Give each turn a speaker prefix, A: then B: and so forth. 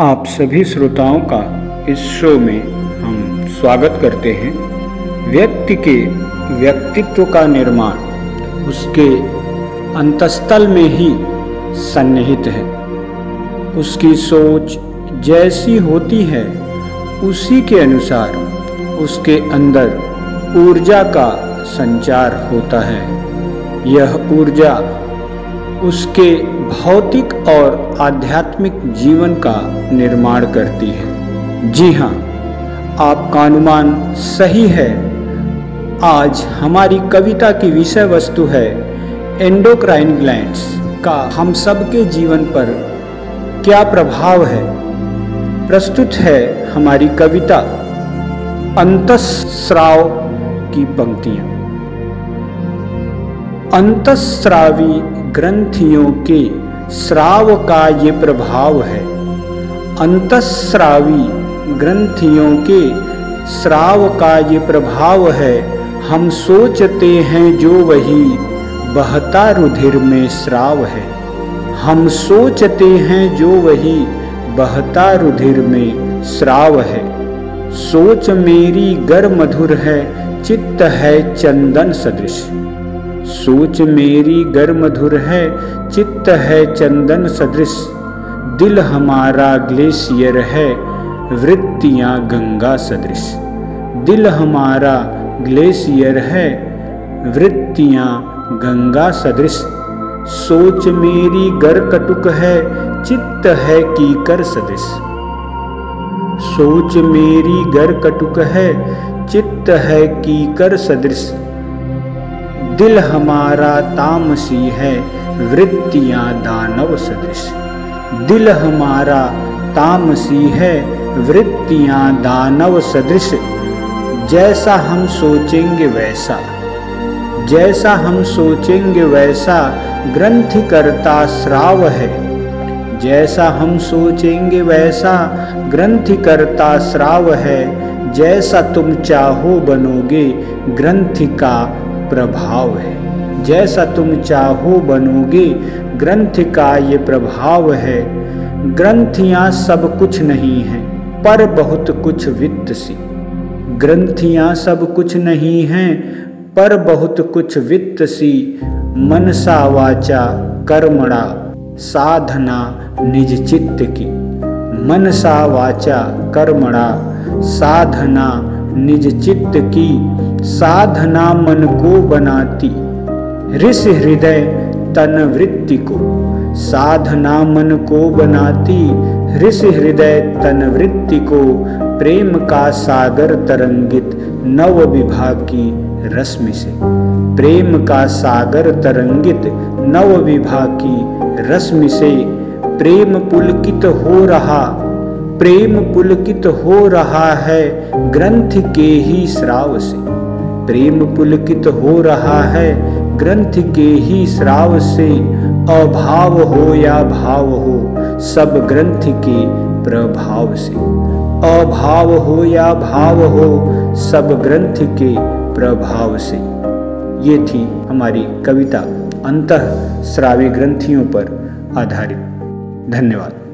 A: आप सभी श्रोताओं का इस शो में हम स्वागत करते हैं। व्यक्ति के व्यक्तित्व का निर्माण उसके अंतस्थल में ही सन्निहित है। उसकी सोच जैसी होती है, उसी के अनुसार उसके अंदर ऊर्जा का संचार होता है। यह ऊर्जा उसके भौतिक और आध्यात्मिक जीवन का निर्माण करती है। जी हाँ आपका अनुमान सही है। आज हमारी कविता की विषय वस्तु है एंडोक्राइन ग्लैंड्स का हम सबके जीवन पर क्या प्रभाव है? प्रस्तुत है हमारी कविता अंतस्राव की पंक्तियाँ। अंतस्रावी ग्रंथियों के श्राव का ये प्रभाव है। अंतस्रावी ग्रंथियों के श्राव का ये प्रभाव है। हम सोचते हैं जो वही बहता रुधिर में श्राव है। हम सोचते हैं जो वही बहता रुधिर में श्राव है। सोच मेरी गर मधुर है, चित्त है चंदन सदृश। सोच मेरी गर मधुर है, चित्त है चंदन सदृश। दिल हमारा ग्लेशियर है, वृत्तियाँ गंगा सदृश। दिल हमारा ग्लेशियर है, वृत्तियाँ गंगा सदृश। सोच मेरी गर कटुक है, चित्त है कीकर सदृश। सोच मेरी गर कटुक है, चित्त है कीकर सदृश। दिल हमारा तामसी है, वृत्तियाँ दानव सदृश। दिल हमारा तामसी है, वृत्तियाँ दानव सदृश। जैसा हम सोचेंगे वैसा, जैसा हम सोचेंगे वैसा ग्रंथि करता श्राव है। जैसा हम सोचेंगे वैसा ग्रंथि करता श्राव है, जैसा तुम चाहो बनोगे ग्रंथि का प्रभाव है। जैसा तुम चाहो बनोगे, ग्रंथ का ये प्रभाव है। ग्रंथियाँ सब कुछ नहीं है, पर बहुत कुछ वित्त सी। ग्रंथियाँ सब कुछ नहीं हैं, पर बहुत कुछ वित्त सी। मनसा वाचा कर्मणा, साधना निज चित्त की। मनसा वाचा कर्मणा, साधना निज चित्त की साधना मन को बनाती। ऋष हृदय तन वृत्ति को साधना मन को बनाती। ऋष हृदय तन वृत्ति को प्रेम का सागर तरंगित नव विभाग की रश्मि से। प्रेम का सागर तरंगित नव विभाग की रश्मि से। प्रेम पुलकित हो रहा प्रेम पुलकित हो रहा है ग्रंथ के ही श्राव से। प्रेम पुलकित हो रहा है ग्रंथ के ही श्राव से। अभाव हो या भाव हो, सब ग्रंथ के प्रभाव से। अभाव हो या भाव हो, सब ग्रंथ के प्रभाव से। ये थी हमारी कविता अंत श्रावी ग्रंथियों पर आधारित। धन्यवाद।